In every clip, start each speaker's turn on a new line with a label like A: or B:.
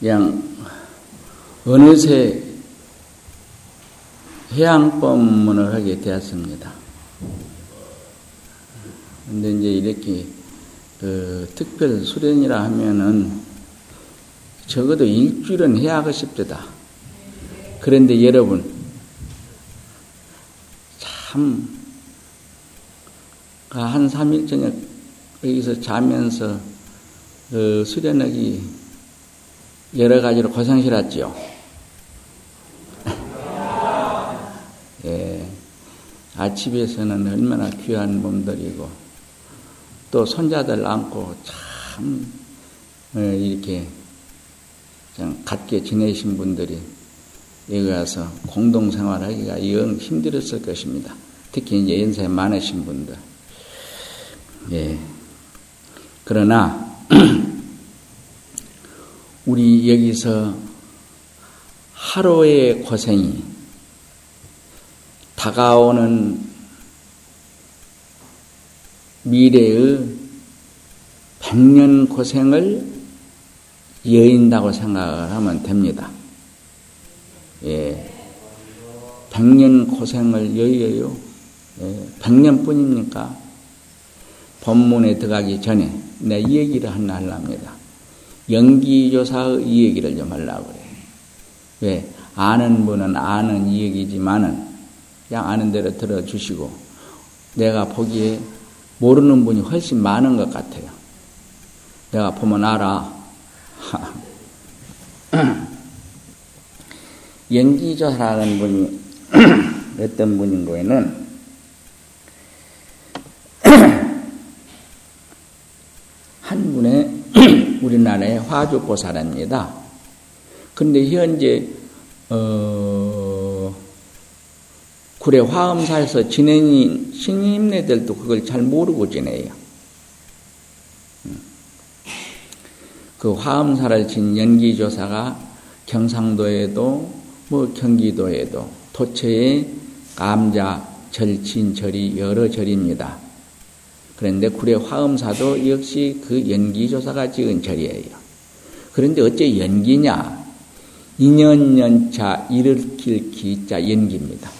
A: 그냥 어느새 해양법문을 하게 되었습니다. 근데 이제 이렇게 그 특별 수련이라 하면은 적어도 일주일은 해야 하고 싶다. 그런데 여러분 참 한 3일 저녁 여기서 자면서 그 수련하기 여러 가지로 고생하셨죠. 예. 아침에서는 얼마나 귀한 몸들이고 또 손자들 안고 참 어, 이렇게 같게 지내신 분들이 여기 와서 공동생활하기가 영 힘들었을 것입니다. 특히 이제 연세 많으신 분들. 예. 그러나 우리 여기서 하루의 고생이 다가오는 미래의 백년 고생을 여인다고 생각을 하면 됩니다. 예. 백년 고생을 여의요. 예. 백년 뿐입니까? 본문에 들어가기 전에 내이 얘기를 하나 하랍니다. 연기조사의 이 얘기를 좀 하려고 그래. 왜? 아는 분은 아는 이 얘기지만은 그냥 아는 대로 들어주시고 내가 보기에 모르는 분이 훨씬 많은 것 같아요. 내가 보면 알아. 연기조사라는 분이 어떤 분인 거에는 한 분의 우리나라의 화주보살입니다. 그런데 현재 어, 구례 화엄사에서 지내는 신임네들도 그걸 잘 모르고 지내요. 음. 그 화엄사를 진 연기조사가 경상도에도 뭐 경기도에도 도처에 감자, 절친, 절이 여러 절입니다. 그런데 구례 화엄사도 역시 그 연기조사가 지은 절이에요. 그런데 어째 연기냐? 인연연차 일으킬 기자 연기입니다.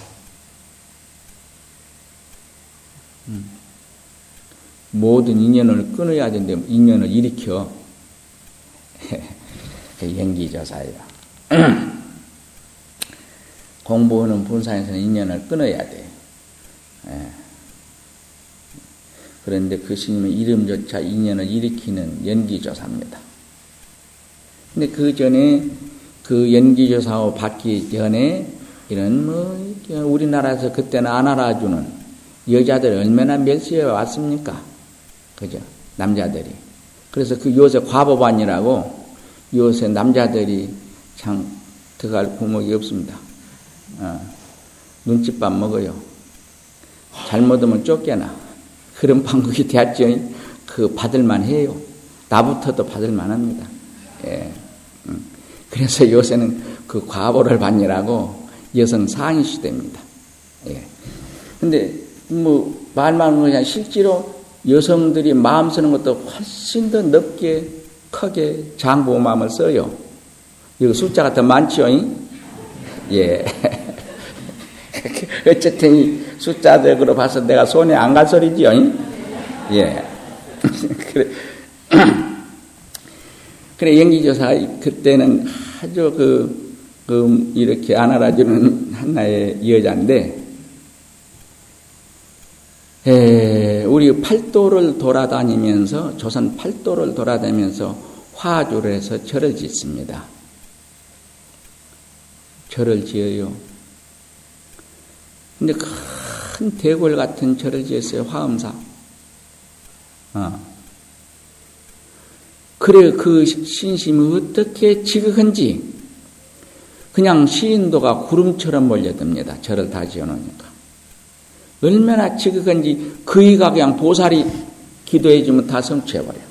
A: 음. 모든 인연을 끊어야 되는데 인연을 일으켜 연기조사예요. 공부하는 분사에서는 인연을 끊어야 돼. 예. 그런데 그 스님의 이름조차 인연을 일으키는 연기조사입니다. 근데 그 전에 그 연기조사を받기 전에 이런 뭐 우리나라에서 그때는 안 알아주는 여자들 얼마나 멸시해 왔습니까? 그죠? 남자들이. 그래서 그 요새 과보반이라고 요새 남자들이 참 들어갈 구멍이 없습니다. 어, 눈칫밥 먹어요. 잘못하면 쫓겨나. 그런 방법이 되었죠. 그 받을만 해요. 나부터도 받을만 합니다. 예. 음. 그래서 요새는 그 과보를 받느라고 여성 상위 시대입니다. 예. 근데 뭐 말만 그냥 실제로 여성들이 마음 쓰는 것도 훨씬 더 넓게 크게 장보 마음을 써요. 이거 숫자가 더 많죠? 예. 어쨌든 이 숫자적으로 봐서 내가 손에 안 갈 소리지요? 예. 그래. 그래, 연기조사, 그때는 아주 그, 그, 이렇게 안 알아주는 하나의 여자인데, 에, 우리 팔도를 돌아다니면서, 조선 팔도를 돌아다니면서 화주를 해서 절을 짓습니다. 절을 지어요. 근데 큰 대궐 같은 절을 지었어요, 화엄사. 어. 그래, 그 신심이 어떻게 지극한지, 그냥 시인도가 구름처럼 몰려듭니다. 절을 다 지어놓으니까. 얼마나 지극한지, 그이가 그냥 보살이 기도해주면 다 성취해버려요.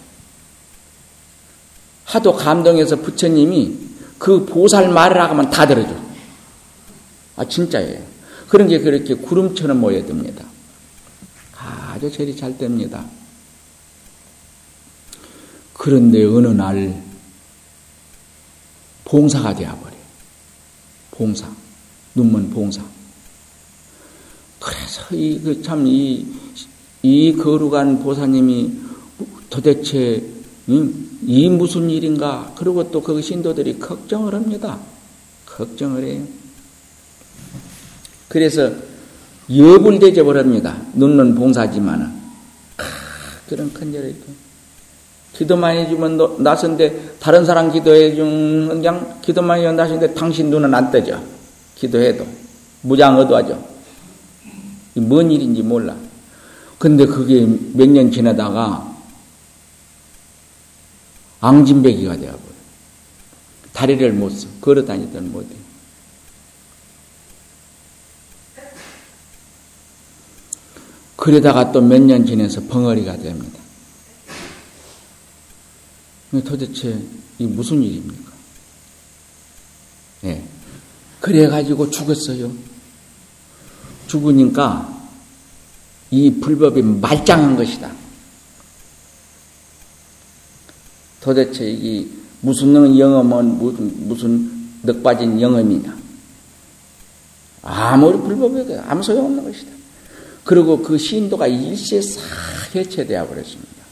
A: 하도 감동해서 부처님이 그 보살 말을 하면 다 들어줘. 아, 진짜예요. 그런 게 그렇게 구름처럼 모여듭니다. 아주 절이 잘 됩니다. 그런데 어느 날 봉사가 되어버려. 봉사. 눈먼 봉사. 그래서 이, 그 참, 이, 이 거룩한 보사님이 도대체, 이, 이 무슨 일인가? 그리고 또 그 신도들이 걱정을 합니다. 걱정을 해요. 그래서 역을 대접을 합니다. 눈은 봉사지만은. 그런 큰절이죠. 기도만 해주면 나선데 다른 사람 기도해 주면 그냥 기도만 해주면 나선데 당신 눈은 안 뜨죠. 기도해도 무장의도하죠. 뭔 일인지 몰라. 근데 그게 몇 년 지나다가 앙진배기가 되어버려. 다리를 못 써. 걸어 다니던 못해. 그러다가 또 몇 년 지내서 벙어리가 됩니다. 도대체 이 무슨 일입니까? 예. 그래가지고 죽었어요. 죽으니까 이 불법이 말짱한 것이다. 도대체 이 무슨 영험은 무슨, 무슨 넉 빠진 영험이냐. 아무리 불법이 아무 소용없는 것이다. 그리고 그 신도가 일시에 싹 해체되어 버렸습니다.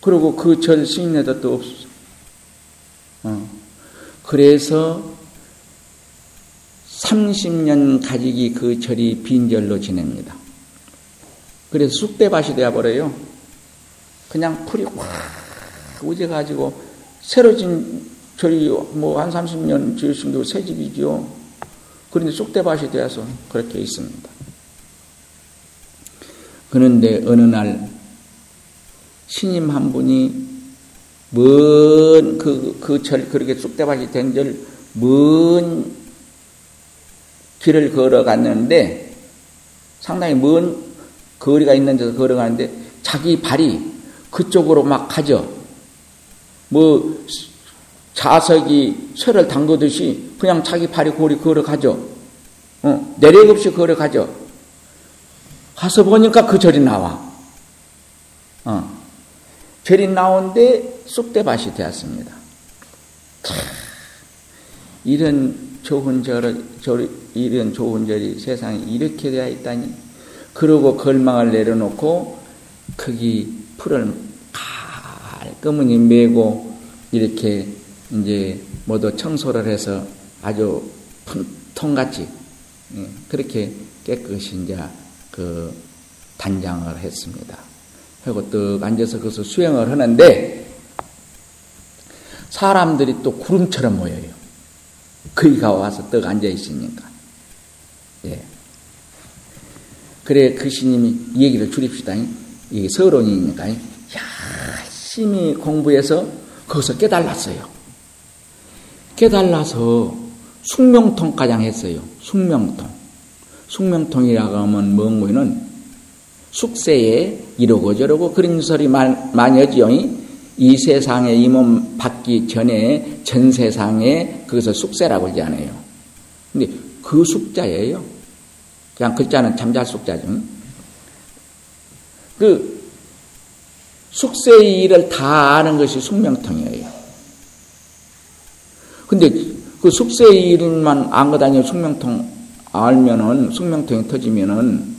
A: 그리고 그절 스님네도 또 없어. 어. 그래서 30년 가지기 그 절이 빈절로 지냅니다. 그래서 쑥대밭이 되어버려요. 그냥 풀이 확 우재가지고 새로 진 절이 뭐 한 30년 지으신 게새 집이죠. 그런데 쑥대밭이 되어서 그렇게 있습니다. 그런데 어느 날 신임 한 분이 먼 그 그 절 그렇게 쑥대밭이 된 절 먼 길을 걸어갔는데 상당히 먼 거리가 있는 데서 걸어가는데 자기 발이 그쪽으로 막 가죠. 뭐 자석이 쇠를 담그듯이 그냥 자기 발이 고리 걸어가죠. 어, 내력 없이 걸어가죠. 가서 보니까 그 절이 나와. 어. 절이 나온데 쑥대밭이 되었습니다. 이런 좋은 절, 절, 이런 좋은 절이 세상에 이렇게 되어 있다니. 그러고 걸망을 내려놓고 거기 풀을 깔끔히 메고 이렇게 이제 모두 청소를 해서 아주 통같이 예, 그렇게 깨끗이 이제 그 단장을 했습니다. 하고 떡 앉아서 거기서 수행을 하는데 사람들이 또 구름처럼 모여요. 거기가 와서 떡 앉아 있으니까. 예. 그래 그 스님이 얘기를 줄입시다. 이게 서론이니까 열심히 공부해서 거기서 깨달았어요. 깨달아서 숙명통가장 했어요. 숙명통. 숙명통이라고 하면 뭔고는 숙세에 이러고 저러고 그런 소리 하지요. 이 세상에 이 몸 받기 전에 전 세상에 그것을 숙세라고 하지 않아요. 근데 그 숙자예요. 그냥 글자는 잠잘 숙자죠. 그 숙세의 일을 다 아는 것이 숙명통이에요. 근데 그 숙세의 일만 안 거 다니 숙명통 알면은 숙명통이 터지면은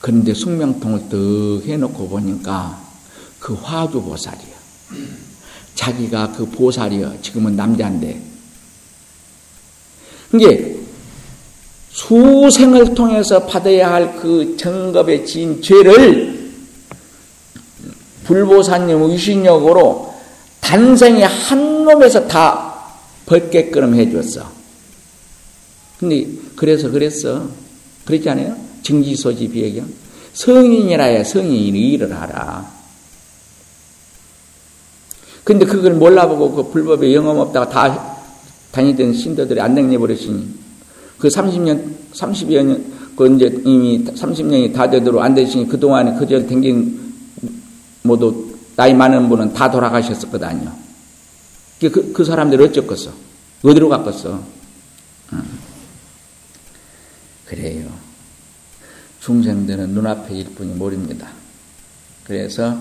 A: 그런데 숙명통을 득 해놓고 보니까 그 화주 보살이야. 자기가 그 보살이야. 지금은 남자인데. 이게 수생을 통해서 받아야 할 그 정겁에 지은 죄를 불보사님 의신력으로 단생에 한 놈에서 다 벗게끔 해줬어. 근데 그래서 그랬어. 그랬지 않아요? 증지소지 비해경. 성인이라 해 성인이 일을 하라. 근데 그걸 몰라보고 그 불법에 영험 없다가 다 다니던 신도들이 안 댕내버렸으니 그 30년, 30여 년, 그 이제 이미 30년이 다 되도록 안 되시니 그동안에 그절 댕긴 모두 나이 많은 분은 다 돌아가셨었거든요. 그, 그 사람들 어쩌겠어? 어디로 갔겠어? 응. 그래요. 중생들은 눈앞에 일 뿐이 모릅니다. 그래서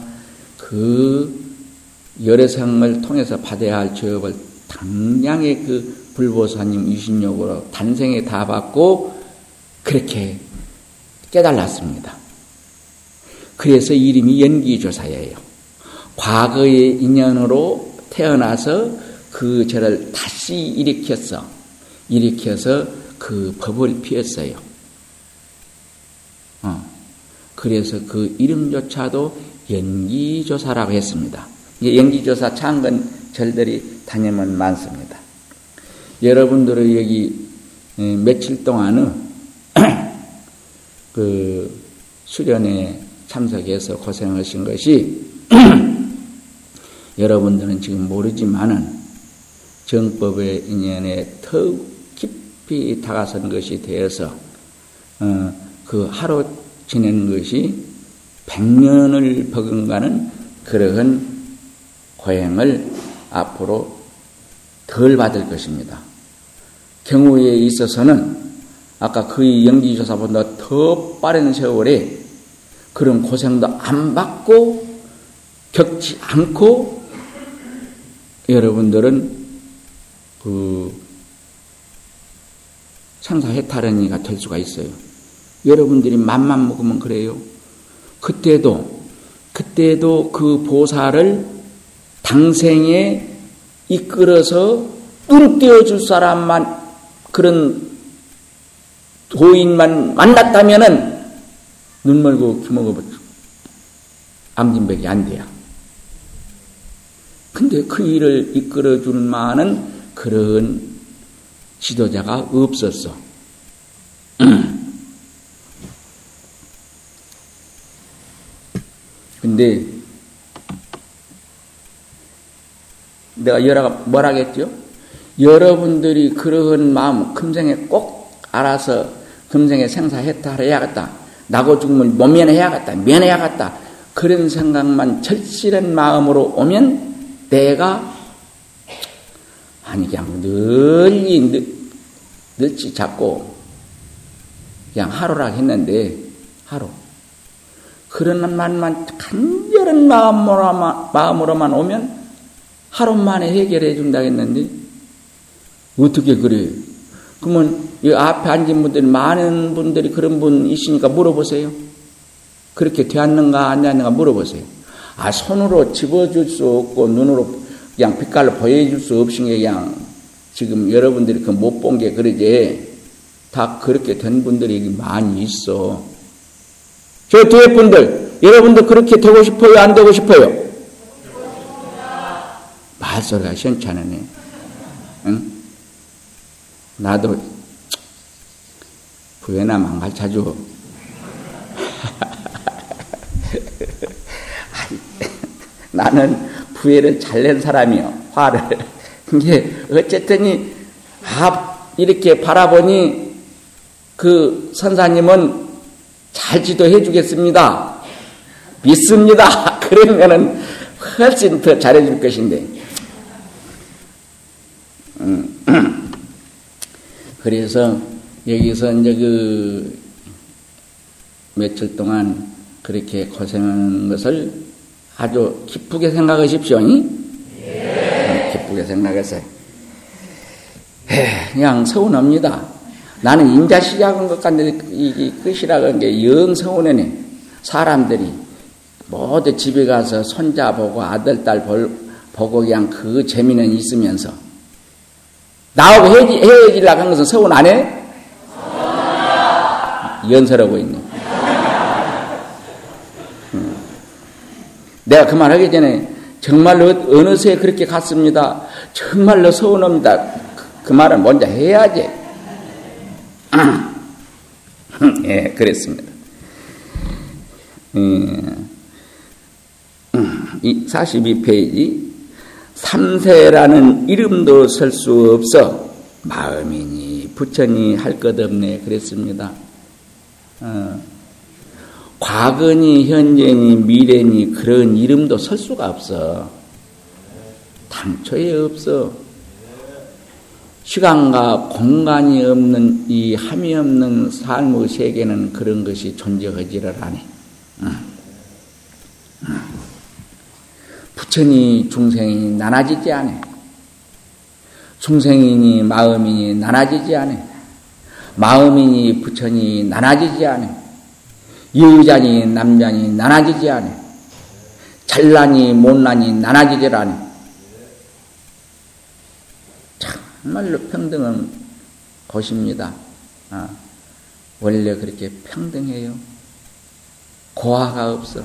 A: 그 열애성을 통해서 받아야 할 죄업을 당량의 그 불보사님 유신력으로 단생에 다 받고 그렇게 깨달았습니다. 그래서 이름이 연기조사예요. 과거의 인연으로 태어나서 그 죄를 다시 일으켰어. 일으켜서 그 법을 피했어요. 어. 그래서 그 이름조차도 연기조사라고 했습니다. 연기조사 창건 절들이 다니면 많습니다. 여러분들은 여기 며칠 동안은 그 수련회 참석해서 고생하신 것이 여러분들은 지금 모르지만은 정법의 인연에 더욱 깊이 다가선 것이 되어서 어, 그 하루 지낸 것이 백년을 버금가는 그러한 고행을 앞으로 덜 받을 것입니다. 경우에 있어서는 아까 그의 연기조사보다 더 빠른 세월에 그런 고생도 안 받고 겪지 않고 여러분들은 그 생사해탈은 이가 될 수가 있어요. 여러분들이 맘만 먹으면 그래요. 그때도 그때도 그 보살을 당생에 이끌어서 눈 띄워줄 사람만 그런 도인만 만났다면은 눈 멀고 귀 먹어 암진백이 안 돼요. 근데 그 일을 이끌어주는 많은 그런 지도자가 없었어. 근데 내가 여러가 뭐라 겠죠? 여러분들이 그러한 마음 금생에 꼭 알아서 금생에 생사해탈해야겠다. 나고 죽으면 못 면해야겠다. 면해야겠다. 그런 생각만 절실한 마음으로 오면 내가 아니 그냥 널리 늘지 잡고 그냥 하루라 했는데 하루 그런 말만 간절한 마음으로만, 마음으로만 오면 하루 만에 해결해 준다 했는데 어떻게 그래요? 그러면 이 앞에 앉은 분들이 많은 분들이 그런 분 있으니까 물어보세요. 그렇게 되었는가 안 되었는가 물어보세요. 아 손으로 집어줄 수 없고 눈으로 그냥 빛깔로 보여줄 수 없으니 그냥 지금 여러분들이 그 못 본 게 그러지 다 그렇게 된 분들이 많이 있어. 저 뒤에 분들 여러분도 그렇게 되고 싶어요? 안 되고 싶어요? 말소리가 시원찮으네. 응? 나도 부회나 자주 나는 부회를 잘낸 사람이요. 화를. 이게 어쨌든 아 이렇게 바라보니 그 선사님은 잘 지도해 주겠습니다. 믿습니다. 그러면은 훨씬 더 잘해 줄 것인데. 음. 그래서 여기서 이제 그 며칠 동안 그렇게 고생하는 것을 아주 기쁘게 생각하십시오. 네. 기쁘게 생각했어요. 그냥 서운합니다. 나는 인자 시작한 것 같은데 이 끝이라는 게영 서운하네. 사람들이 모두 집에 가서 손자 보고 아들 딸 보고 그냥 그 재미는 있으면서 나하고 헤어지려고 한 것은 서운 안 해? 연설하고 있네. 내가 그 말 하기 전에 정말로 어느새 그렇게 갔습니다. 정말로 서운합니다. 그, 그 말을 먼저 해야지. 예, 그랬습니다. 음, 이 42페이지 삼세라는 이름도 쓸 수 없어 마음이니 부처니 할 것 없네 그랬습니다. 어. 과거니 현재니 미래니 그런 이름도 설 수가 없어. 당초에 없어. 시간과 공간이 없는 이 함이 없는 삶의 세계는 그런 것이 존재하지를 않아. 부처니 중생이 나눠지지 않아. 중생이니 마음이니 나눠지지 않아. 마음이니 부처니 나눠지지 않아. 여자니 남자니 나눠지지 않아. 잘나니 못나니 나눠지질 않아. 정말로 평등은 것입니다. 아, 원래 그렇게 평등해요. 고화가 없어.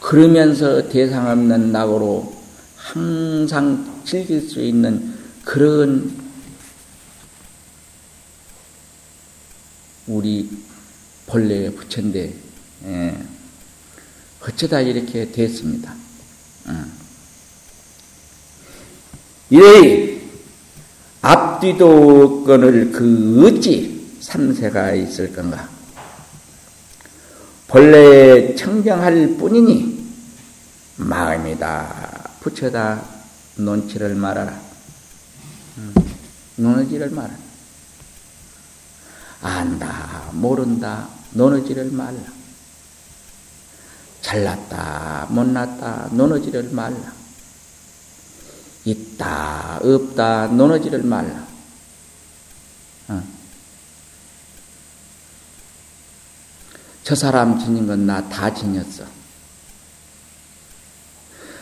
A: 그러면서 대상 없는 낙으로 항상 즐길 수 있는 그런 우리 본래의 부처인데 예. 어쩌다 이렇게 됐습니다. 음. 이래 앞뒤도 끊을 그 어찌 삼세가 있을 건가? 본래 청정할 뿐이니 마음이다 붙여다 논치를 말아라. 음, 논지를 말아라. 안다 모른다 논지를 말라. 잘났다 못났다 논지를 말라. 있다 없다 논지를 말라. 어. 저 사람 지닌 건 나 다 지녔어.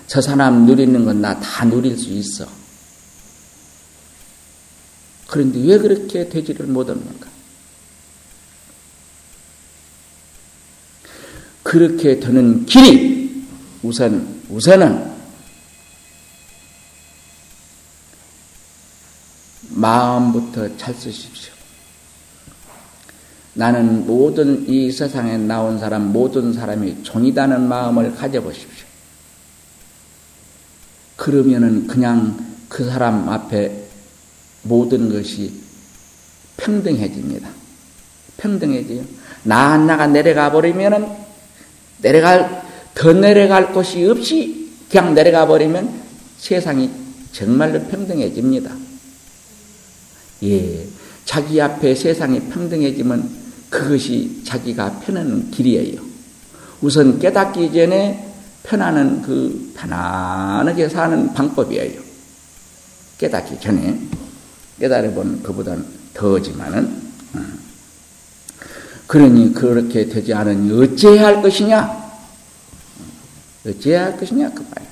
A: 저 사람 누리는 건 나 다 누릴 수 있어. 그런데 왜 그렇게 되지를 못합니까? 그렇게 되는 길이 우선, 우선은 마음부터 잘 쓰십시오. 나는 모든 이 세상에 나온 사람, 모든 사람이 종이다는 마음을 가져보십시오. 그러면은 그냥 그 사람 앞에 모든 것이 평등해집니다. 평등해져요. 나 하나가 내려가 버리면은 내려갈, 더 내려갈 곳이 없이 그냥 내려가 버리면 세상이 정말로 평등해집니다. 예. 자기 앞에 세상이 평등해지면 그것이 자기가 편한 길이에요. 우선 깨닫기 전에 편안한 그 편안하게 사는 방법이에요. 깨닫기 전에 깨달아본 그보다는 더지만은 음. 그러니 그렇게 되지 않으니 어찌해야 할 것이냐? 어찌해야 할 것이냐 그 말.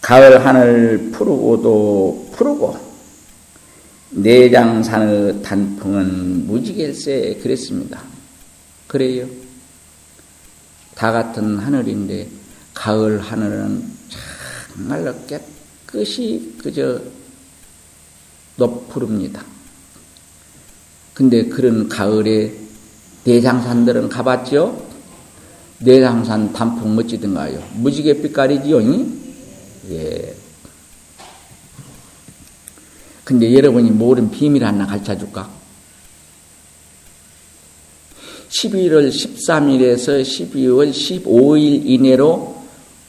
A: 가을 하늘 푸르고도 푸르고 내장산의 단풍은 무지개세 그랬습니다. 그래요. 다 같은 하늘인데 가을 하늘은 정말로 깨끗이 그저 높푸릅니다. 근데 그런 가을에 내장산들은 가봤죠? 내장산 단풍 멋지던가요? 무지개 빛깔이지요? 예. 근데 여러분이 모르는 비밀 하나 가르쳐 줄까? 11월 13일에서 12월 15일 이내로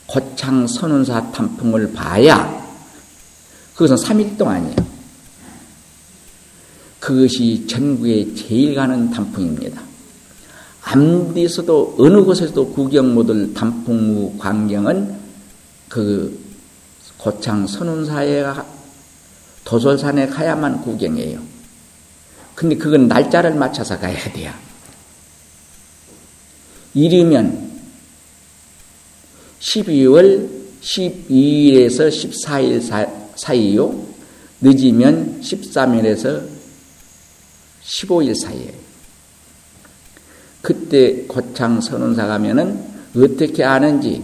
A: 고창 선운사 단풍을 봐야 그것은 3일 동안이에요. 그것이 전국에 제일 가는 단풍입니다. 암디서도 어느 곳에서도 구경 못할 단풍 광경은 그 고창 선운사에 도솔산에 가야만 구경해요. 근데 그건 날짜를 맞춰서 가야 돼요. 이르면 12월 12일에서 14일 사이요. 늦으면 13일에서 15일 사이에 그때 고창 선운사 가면은 어떻게 아는지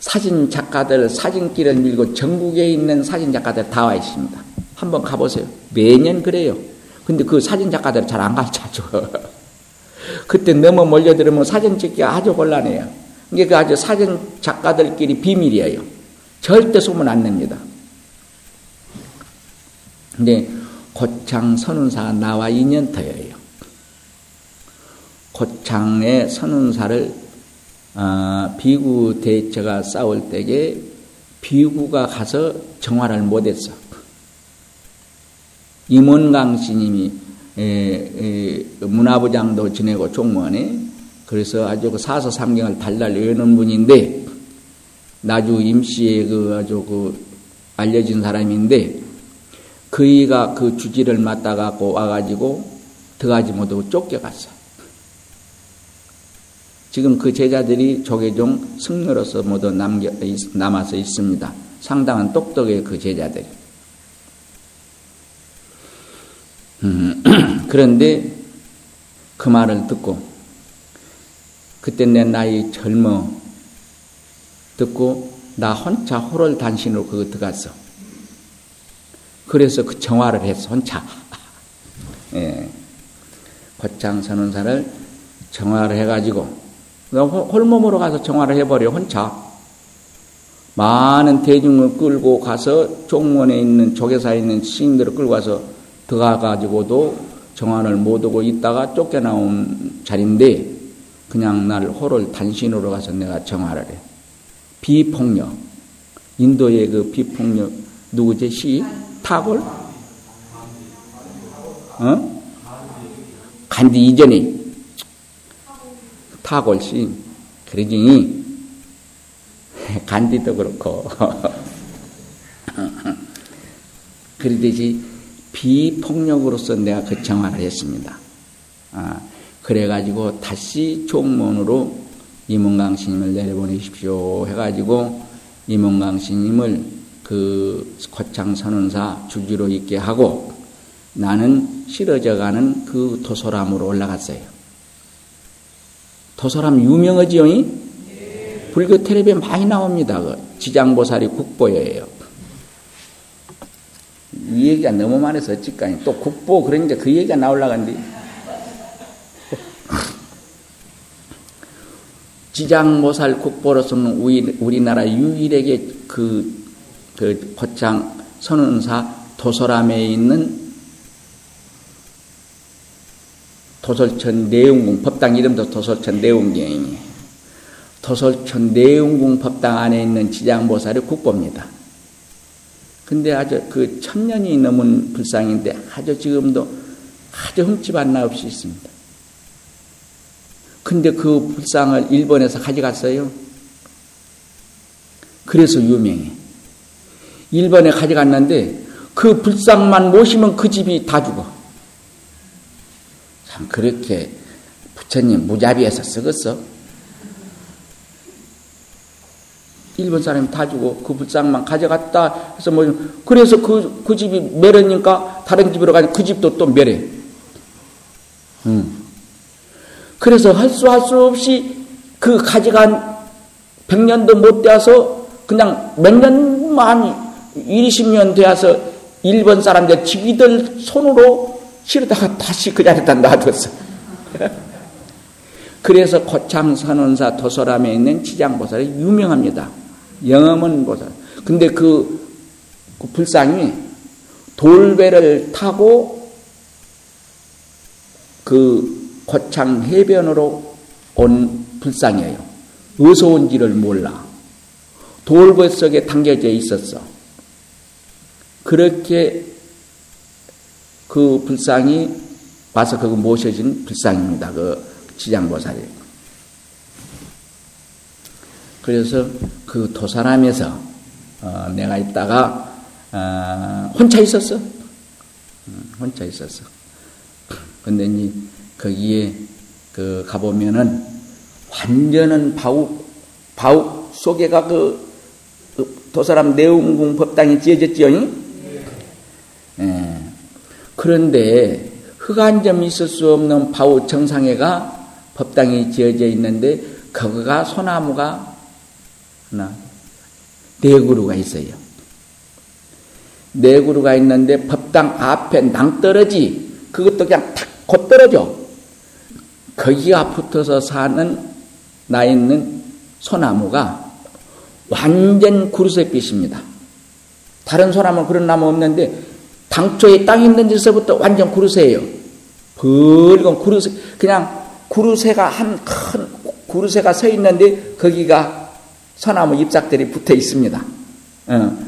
A: 사진 작가들 사진기를 밀고 전국에 있는 사진 작가들 다 와 있습니다. 한번 가보세요. 매년 그래요. 근데 그 사진 작가들 잘 안 가르쳐줘. 그때 너무 몰려들으면 사진 찍기가 아주 곤란해요. 이게 그 아주 사진 작가들끼리 비밀이에요. 절대 소문 안 냅니다. 근데 고창 선운사 나와 2년 터예요. 고창의 선운사를 어, 비구 대처가 싸울 때에 비구가 가서 정화를 못했어. 임원강 스님이 문화부장도 지내고 종무원에 그래서 아주 그 사서 삼경을 달달 외우는 분인데 나주 임씨의 그 아주 그 알려진 사람인데 그이가 그 주지를 맡아 갖고 와가지고 들어가지 못하고 쫓겨갔어. 지금 그 제자들이 조계종 승려로서 모두 남겨, 남아서 있습니다. 상당한 똑똑해 그 제자들이. 음, 그런데 그 말을 듣고 그때 내 나이 젊어 듣고 나 혼자 호를 단신으로 그거 들어갔어. 그래서 그 정화를 했어 혼자. 예. 거창 선언사를 정화를 해가지고 홀몸으로 가서 정화를 해버려 혼자. 많은 대중을 끌고 가서 종원에 있는 조계사에 있는 시인들을 끌고 가서 들어가가지고도 정화를 못 오고 있다가 쫓겨나온 자리인데 그냥 날 호를 단신으로 가서 내가 정화를 해. 비폭력. 인도의 그 비폭력 누구지? 시? 타골? 어? 간디 이전에 타골 시. 그러지. 간디도 그렇고. 그러듯이 비폭력으로서 내가 그 정화를 했습니다. 아, 그래가지고 다시 종문으로 이문강 스님을 내려보내십시오 해가지고 이문강 스님을 그 거창 선언사 주지로 있게 하고 나는 싫어져가는 그 도소람으로 올라갔어요. 도소람 유명하지요? 불교 텔레비에 많이 나옵니다. 그 지장보살이 국보예요. 이 얘기가 너무 많아서 어찌까니 또 국보 그러니까 그 얘기가 나올라간디 지장모살 국보로서는 우리, 우리나라 유일하게 그, 그 거창 선언사 도서람에 있는 도설천 내용궁 법당 이름도 도설천 내용궁이에요. 도설천 내용궁 법당 안에 있는 지장보살이 국보입니다. 근데 아주 그 천년이 넘은 불상인데 아주 지금도 아주 흠집 하나 없이 있습니다. 근데 그 불상을 일본에서 가져갔어요. 그래서 유명해. 일본에 가져갔는데 그 불상만 모시면 그 집이 다 죽어. 참 그렇게 부처님 무자비해서 썩었어. 일본 사람이 다 주고 그 불상만 가져갔다 해서 뭐 그래서 그, 그 집이 멸하니까 다른 집으로 가니 그 집도 또 멸해. 음. 그래서 할 수 할 수 없이 그 가져간 100년도 못 되어서 그냥 몇 년만 1, 20년 되어서 일본 사람들 지기들 손으로 실어다가 다시 그 자리에다 놔뒀어. 그래서 고창선원사 도서람에 있는 치장보살이 유명합니다. 영험은 보살. 근데 그, 그 불상이 돌배를 타고 그 고창 해변으로 온 불상이에요. 어디서 온지를 몰라. 돌배 속에 담겨져 있었어. 그렇게 그 불상이 그거 모셔진 불상입니다. 그 지장보살이. 그래서 그 도사람에서 어, 내가 있다가 어, 혼자 있었어. 음, 혼자 있었어. 근데 이제 거기에 그 가보면은 완전한 바욱, 바욱 속에가 그, 그 도사람 내웅궁 법당이 지어졌죠. 예. 그런데 흑안점이 있을 수 없는 바우 정상에가 법당이 지어져 있는데 거기가 소나무가 하나 네 그루가 있어요. 네 그루가 있는데 법당 앞에 낭떠러지 그것도 그냥 탁곧 떨어져. 거기가 붙어서 사는 나 있는 소나무가 완전 구르쇠빛입니다. 다른 소나무 그런 나무 없는데 당초에 땅 있는 데서부터 완전 구르쇠예요. 붉은 구르쇠 그냥 구르쇠가 한 큰 구르쇠가 서 있는데 거기가 소나무 잎사들이 붙어 있습니다. 어,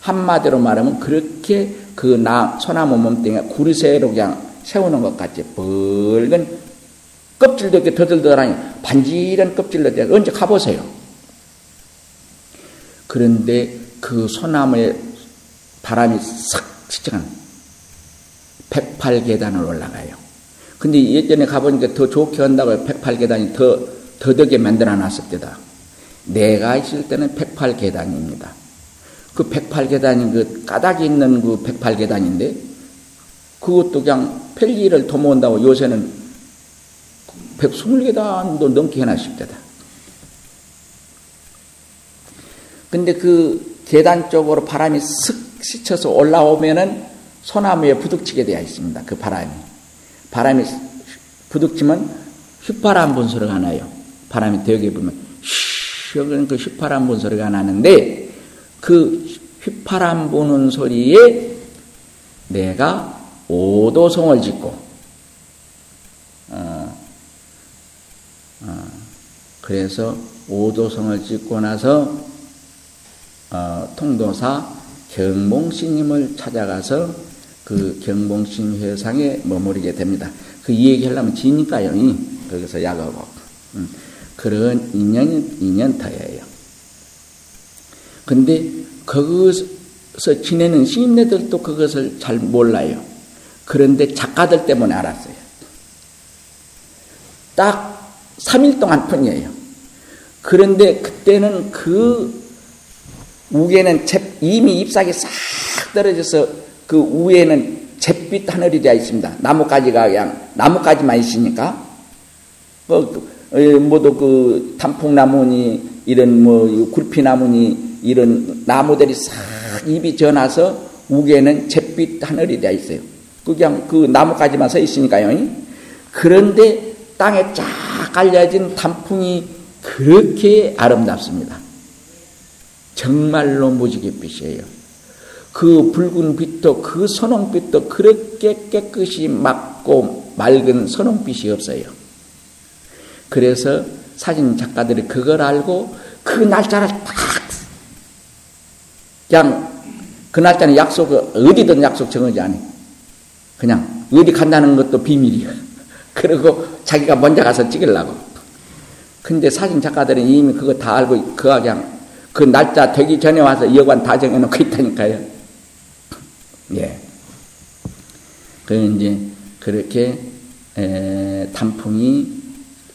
A: 한마디로 말하면 그렇게 그 나 소나무 몸뚱이가 구르쇠로 그냥 세우는 것 같이 붉은 껍질도 이렇게 더들더라니 반지른 껍질로 돼 언제 가보세요. 그런데 그 소나무에 바람이 싹 치지간 108계단을 올라가요. 근데 예전에 가보니까 더 좋게 한다고 108계단이 더 더덕에 만들어 놨을 때다. 내가 있을 때는 108계단입니다. 그 108계단이 그 까닭이 있는 그 108계단인데 그것도 그냥 편리를 도모한다고 요새는 120계단도 넘게 해나 싶대다. 근데 그 계단 쪽으로 바람이 슥 스쳐서 올라오면은 소나무에 부딪히게 되어 있습니다. 그 바람이. 바람이 부딪히면 휘파람 분 소리가 나요. 바람이 되게 불면 쉬어그 휘파람 분 소리가 나는데 그 휘파람 부는 소리에 내가 오도성을 짓고 어, 어, 그래서 오도성을 짓고 나서 어, 통도사 경봉스님을 찾아가서 그 경봉신 회상에 머무르게 됩니다. 그 얘기 하려면 지니까요. 거기서 약하고. 음, 그런 인연, 인연 터예요. 근데 거기서 지내는 시인네들도 그것을 잘 몰라요. 그런데 작가들 때문에 알았어요. 딱 3일 동안 뿐이에요. 그런데 그때는 그 우에는 이미 잎사귀 싹 떨어져서 그 위에는 잿빛 하늘이 되어 있습니다. 나뭇가지가 그냥 나뭇가지만 있으니까 뭐, 모두 그 단풍나무니 이런 뭐 굴피나무니 이런 나무들이 싹 잎이 전나서 우에는 잿빛 하늘이 되어 있어요. 그냥 그 나뭇가지만 서 있으니까요. 그런데 땅에 쫙 깔려진 단풍이 그렇게 아름답습니다. 정말로 무지개 빛이에요. 그 붉은 빛도 그 선홍빛도 그렇게 깨끗이 맑고 맑은 선홍빛이 없어요. 그래서 사진 작가들이 그걸 알고 그 날짜를 딱 그냥 그 날짜는 약속을 어디든 약속 정하지 않아. 그냥 어디 간다는 것도 비밀이야. 그리고 자기가 먼저 가서 찍으려고. 근데 사진 작가들은 이미 그거 다 알고 그가 그냥 그 날짜 되기 전에 와서 여관 다 정해놓고 있다니까요. 예. 그 이제 그렇게 에, 단풍이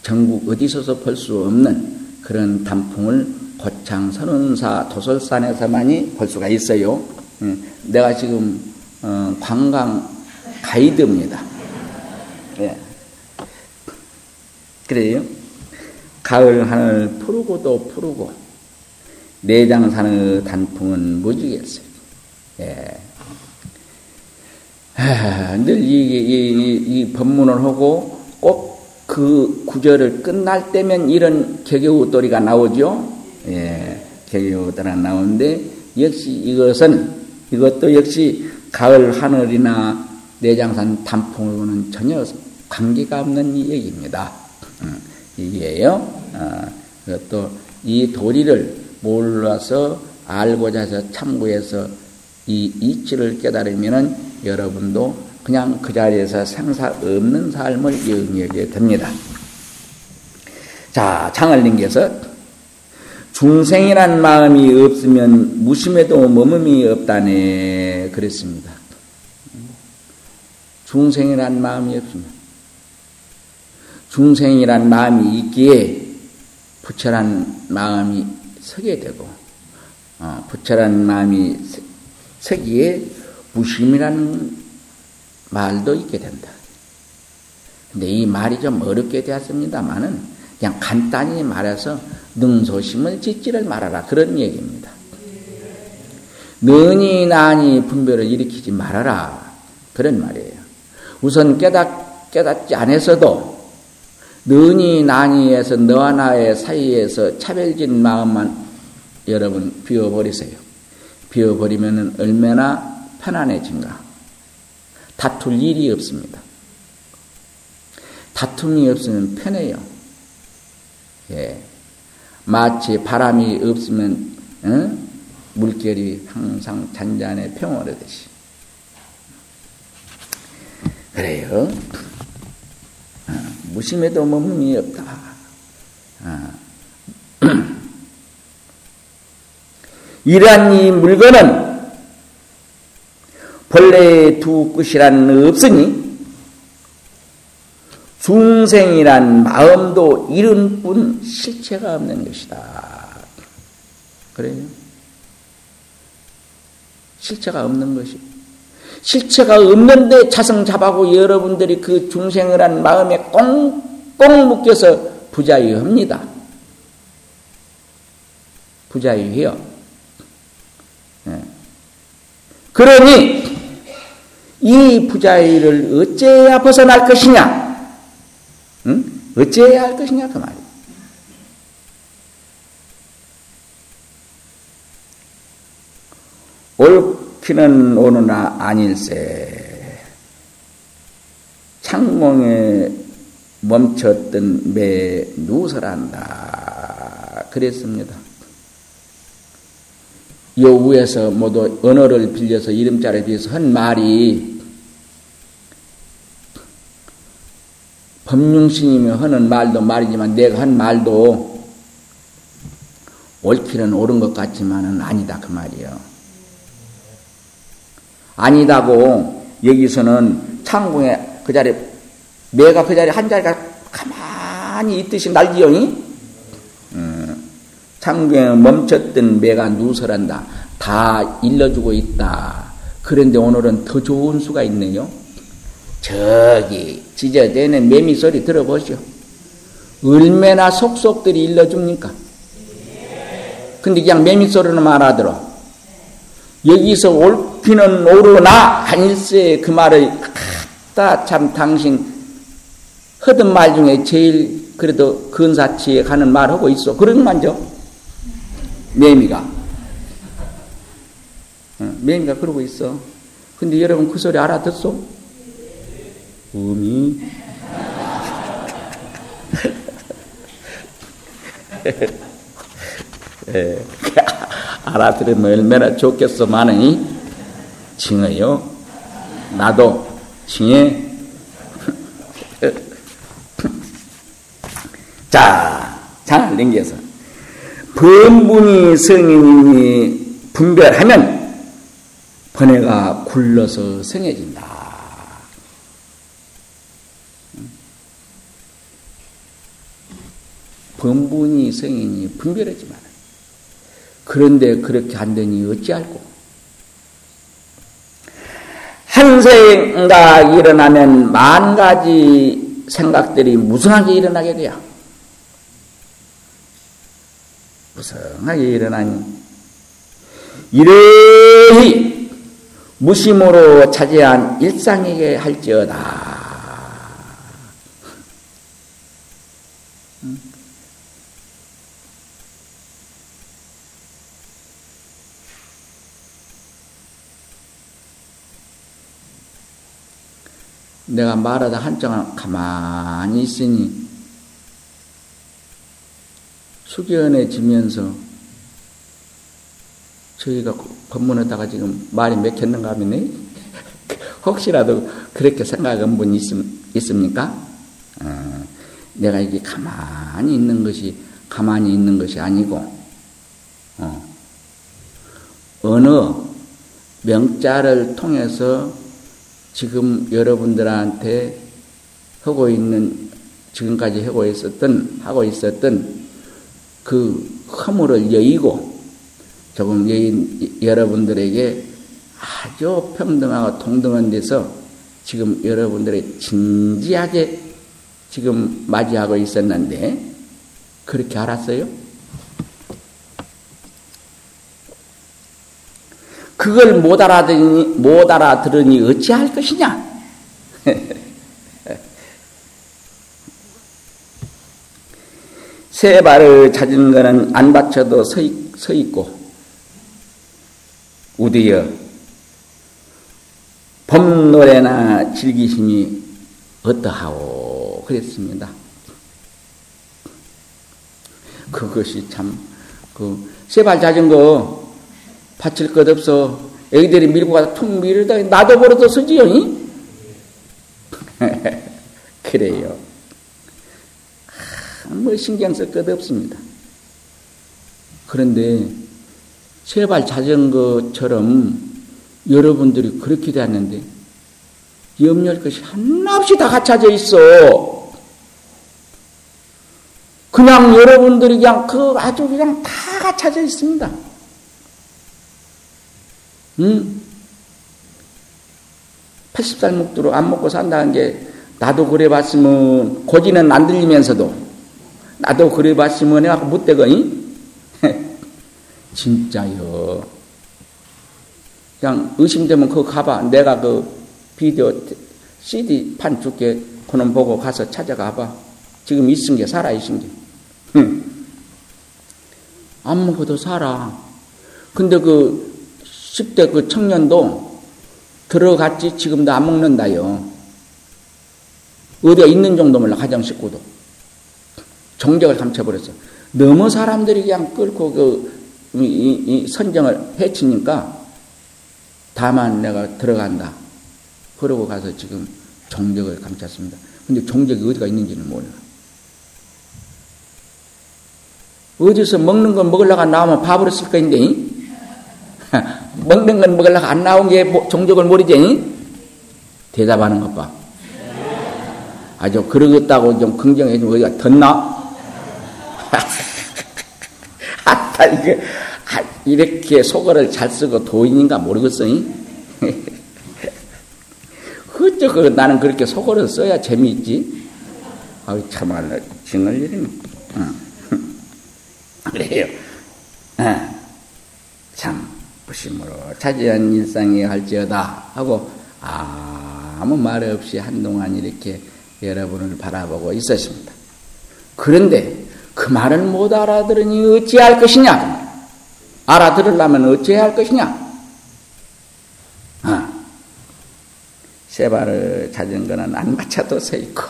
A: 전국 어디서도 볼수 없는 그런 단풍을 고창 선운사 도솔산에서만이 볼 수가 있어요. 예. 내가 지금 어, 관광 가이드입니다. 예. 그래요. 가을 하늘 푸르고도 푸르고 내장 사는 단풍은 무지겠어요. 예. 늘 이, 이, 이, 이 법문을 하고 꼭 그 구절을 끝날 때면 이런 개개우돌이가 나오죠. 예, 개개우돌이 나오는데 역시 이것은 이것도 역시 가을 하늘이나 내장산 단풍하고는 전혀 관계가 없는 얘기입니다. 음, 이게요. 어, 그것도 이 도리를 몰라서 알고자 해서 참고해서 이 이치를 깨달으면은 여러분도 그냥 그 자리에서 생사 없는 삶을 영위하게 됩니다. 자, 장을님께서 중생이란 마음이 없으면 무심에도 머금이 없다네 그랬습니다. 중생이란 마음이 없으면 중생이란 마음이 있기에 부처란 마음이 서게 되고 어, 부처란 마음이 서기에 무심이라는 말도 있게 된다. 근데 이 말이 좀 어렵게 되었습니다만은 그냥 간단히 말해서 능소심을 짓지를 말아라 그런 얘기입니다. 너니 나니 분별을 일으키지 말아라 그런 말이에요. 우선 깨닫 깨닫지 않아서도 너니 나니에서 너와 나의 사이에서 차별진 마음만 여러분 비워버리세요. 비워버리면 얼마나 편안해진가. 다툴 일이 없습니다. 다툼이 없으면 편해요. 예. 마치 바람이 없으면 어? 물결이 항상 잔잔해 평온하듯이. 그래요. 무심해도 머문이 없다. 아. 이러한 이 물건은 본래 두 끝이란 없으니 중생이란 마음도 이룬 뿐 실체가 없는 것이다. 그래요? 실체가 없는 것이. 실체가 없는데 자성잡하고 여러분들이 그 중생을 한 마음에 꽁꽁 묶여서 부자유합니다. 부자유해요. 네. 그러니 이 부자유를 어째야 벗어날 것이냐? 응? 어째야 할 것이냐 그 말이에요. 옳 기는 오느나 아닐세. 창공에 멈췄던 매 누설한다. 그랬습니다. 요 위에서 모두 언어를 빌려서 이름자를 빌려서 한 말이 법륜스님이 하는 말도 말이지만 내가 한 말도 옳기는 옳은 것 같지만은 아니다 그 말이요. 아니다고 여기서는 창궁에 그 자리 매가 그 자리 한 자리가 가만히 있듯이 날지요니 음, 창궁에 멈췄던 매가 누설한다. 다 일러주고 있다. 그런데 오늘은 더 좋은 수가 있네요. 저기 지저대는 매미 소리 들어보시오. 얼마나 속속들이 일러줍니까? 근데 그냥 매미 소리는 말하더라. 여기서 옳기는 오르나 아닐세 그 말을 갖다 참 당신 하던 말 중에 제일 그래도 근사치에 가는 말 하고 있어. 그런 만죠. 매미가. 매미가 그러고 있어. 근데 여러분 그 소리 알아듣소? 음이. 예. 알아들으면 얼마나 좋겠어만이 징어요. 나도 징해. 자, 잘 넘겨서 범분이 성인이 분별하면 번뇌가 굴러서 성해진다. 범분이 성인이 분별하지 마라. 그런데 그렇게 안 되니 어찌할꼬? 한 생각 일어나면 만 가지 생각들이 무성하게 일어나게 돼요. 무성하게 일어나니 이러히 무심으로 차지한 일상에게 할지어다. 내가 말하다 한정을 가만히 있으니 숙연해지면서 저희가 법문에다가 지금 말이 맥혔는가 하면 혹시라도 그렇게 생각한 분 있음, 있습니까? 어, 내가 이게 가만히 있는 것이 가만히 있는 것이 아니고 어, 어느 명자를 통해서 지금 여러분들한테 하고 있는 지금까지 하고 있었던 하고 있었던 그 허물을 여의고 조금 여인 여러분들에게 아주 평등하고 동등한 데서 지금 여러분들의 진지하게 지금 맞이하고 있었는데 그렇게 알았어요? 그걸 못 알아들으니, 못 알아들으니 어찌할 것이냐? 세 발을 찾은 것은 안 받쳐도 서, 있, 서 있고, 우디여, 봄 노래나 즐기심이 어떠하오? 그랬습니다. 그것이 참, 그, 세발 자전거 받칠 것 없어. 애기들이 밀고 가서 툭 밀다 나도 버려도 서지요. 그래요. 뭐 신경 쓸 것 없습니다. 그런데 세발 자전거처럼 여러분들이 그렇게 되었는데 염려할 것이 하나 없이 다 갖춰져 있어. 그냥 여러분들이 그냥 그 아주 그냥 다 갖춰져 있습니다. 응? 80살 먹도록 안 먹고 산다는 게 나도 그래 봤으면 고지는 안 들리면서도 나도 그래 봤으면 내가 못 되거니? 진짜요. 그냥 의심되면 그거 가봐. 내가 그 비디오 CD 판 줄게. 그놈 보고 가서 찾아가봐. 지금 있은 게 살아 있은 게. 안 먹어도 살아. 근데 그 10대 그 청년도 들어갔지 지금도 안 먹는다요. 어디가 있는 정도 몰라 가정 식구도. 정적을 감춰버렸어. 너무 사람들이 그냥 끌고 그 이, 이 선정을 해치니까 다만 내가 들어간다. 그러고 가서 지금 종적을 감췄습니다. 근데 종적이 어디가 있는지는 몰라. 어디서 먹는 건 먹으려고 나오면 밥으로 쓸 거인데, 먹는 건 먹으려고 안 나온 게 종적을 모르지? 대답하는 것 봐. 아주 그러겠다고 좀 긍정해 주면 어디가 덧나? 아따, 이게, 아, 이렇게 속어를 잘 쓰고 도인인가 모르겠어. 그저 그 나는 그렇게 속어를 써야 재미있지. 아유 참말로 징을 일이네. 그래요. 어. 참 부심으로 차지한 일상이 할지어다 하고 아무 말 없이 한동안 이렇게 여러분을 바라보고 있었습니다. 그런데 그 말을 못 알아들으니 어찌할 것이냐? 알아들으려면 어찌해야 할 것이냐? 어. 세 발을 자전거는 안 맞춰도 서 있고.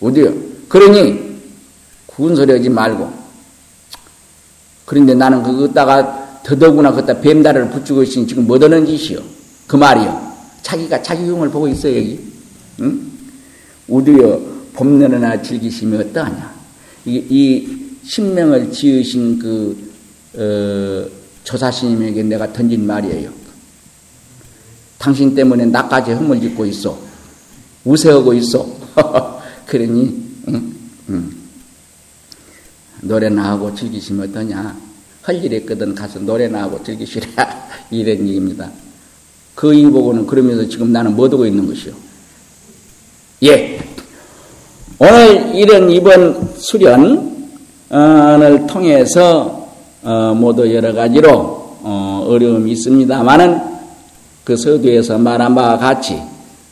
A: 어디요? 그러니, 구운 소리 하지 말고. 그런데 나는 그거 다가 더더구나 그다 뱀다리를 붙이고 있으니 지금 뭐 하는 짓이요? 그 말이요. 자기가 자기 흉을 보고 있어, 여기. 응? 우디요, 봄내나 즐기시면 어떠하냐? 이, 이 신명을 지으신 그, 어, 조사스님에게 내가 던진 말이에요. 당신 때문에 나까지 흠을 짓고 있어. 우세하고 있어. 그러니, 응? 응. 노래나 하고 즐기시면 어떠냐? 할일 있거든 가서 노래나 하고 즐기시라. 이런 얘기입니다. 그 이보고는 그러면서 지금 나는 뭐 두고 있는 것이요? 예. 오늘 이런 이번 수련을 통해서 어, 모두 여러 가지로 어, 어려움이 있습니다만은 그 서두에서 말한 바와 같이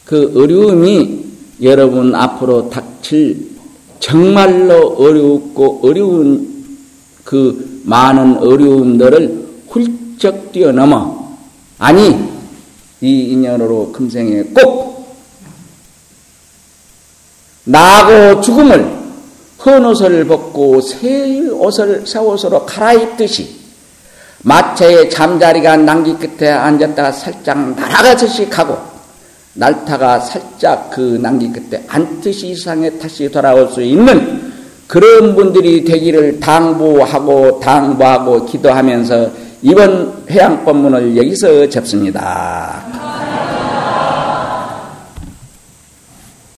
A: 그 어려움이 여러분 앞으로 닥칠 정말로 어렵고 어려운 그 많은 어려움들을 훌쩍 뛰어넘어. 아니 이 인연으로 금생에 꼭 나고 죽음을 헌 옷을 벗고 새 옷을 새 옷으로 갈아입듯이 마차의 잠자리가 난기 끝에 앉았다가 살짝 날아가듯이 하고 날타가 살짝 그 난기 끝에 앉듯이 이상에 다시 돌아올 수 있는 그런 분들이 되기를 당부하고 당부하고 기도하면서 이번 회양법문을 여기서 접습니다.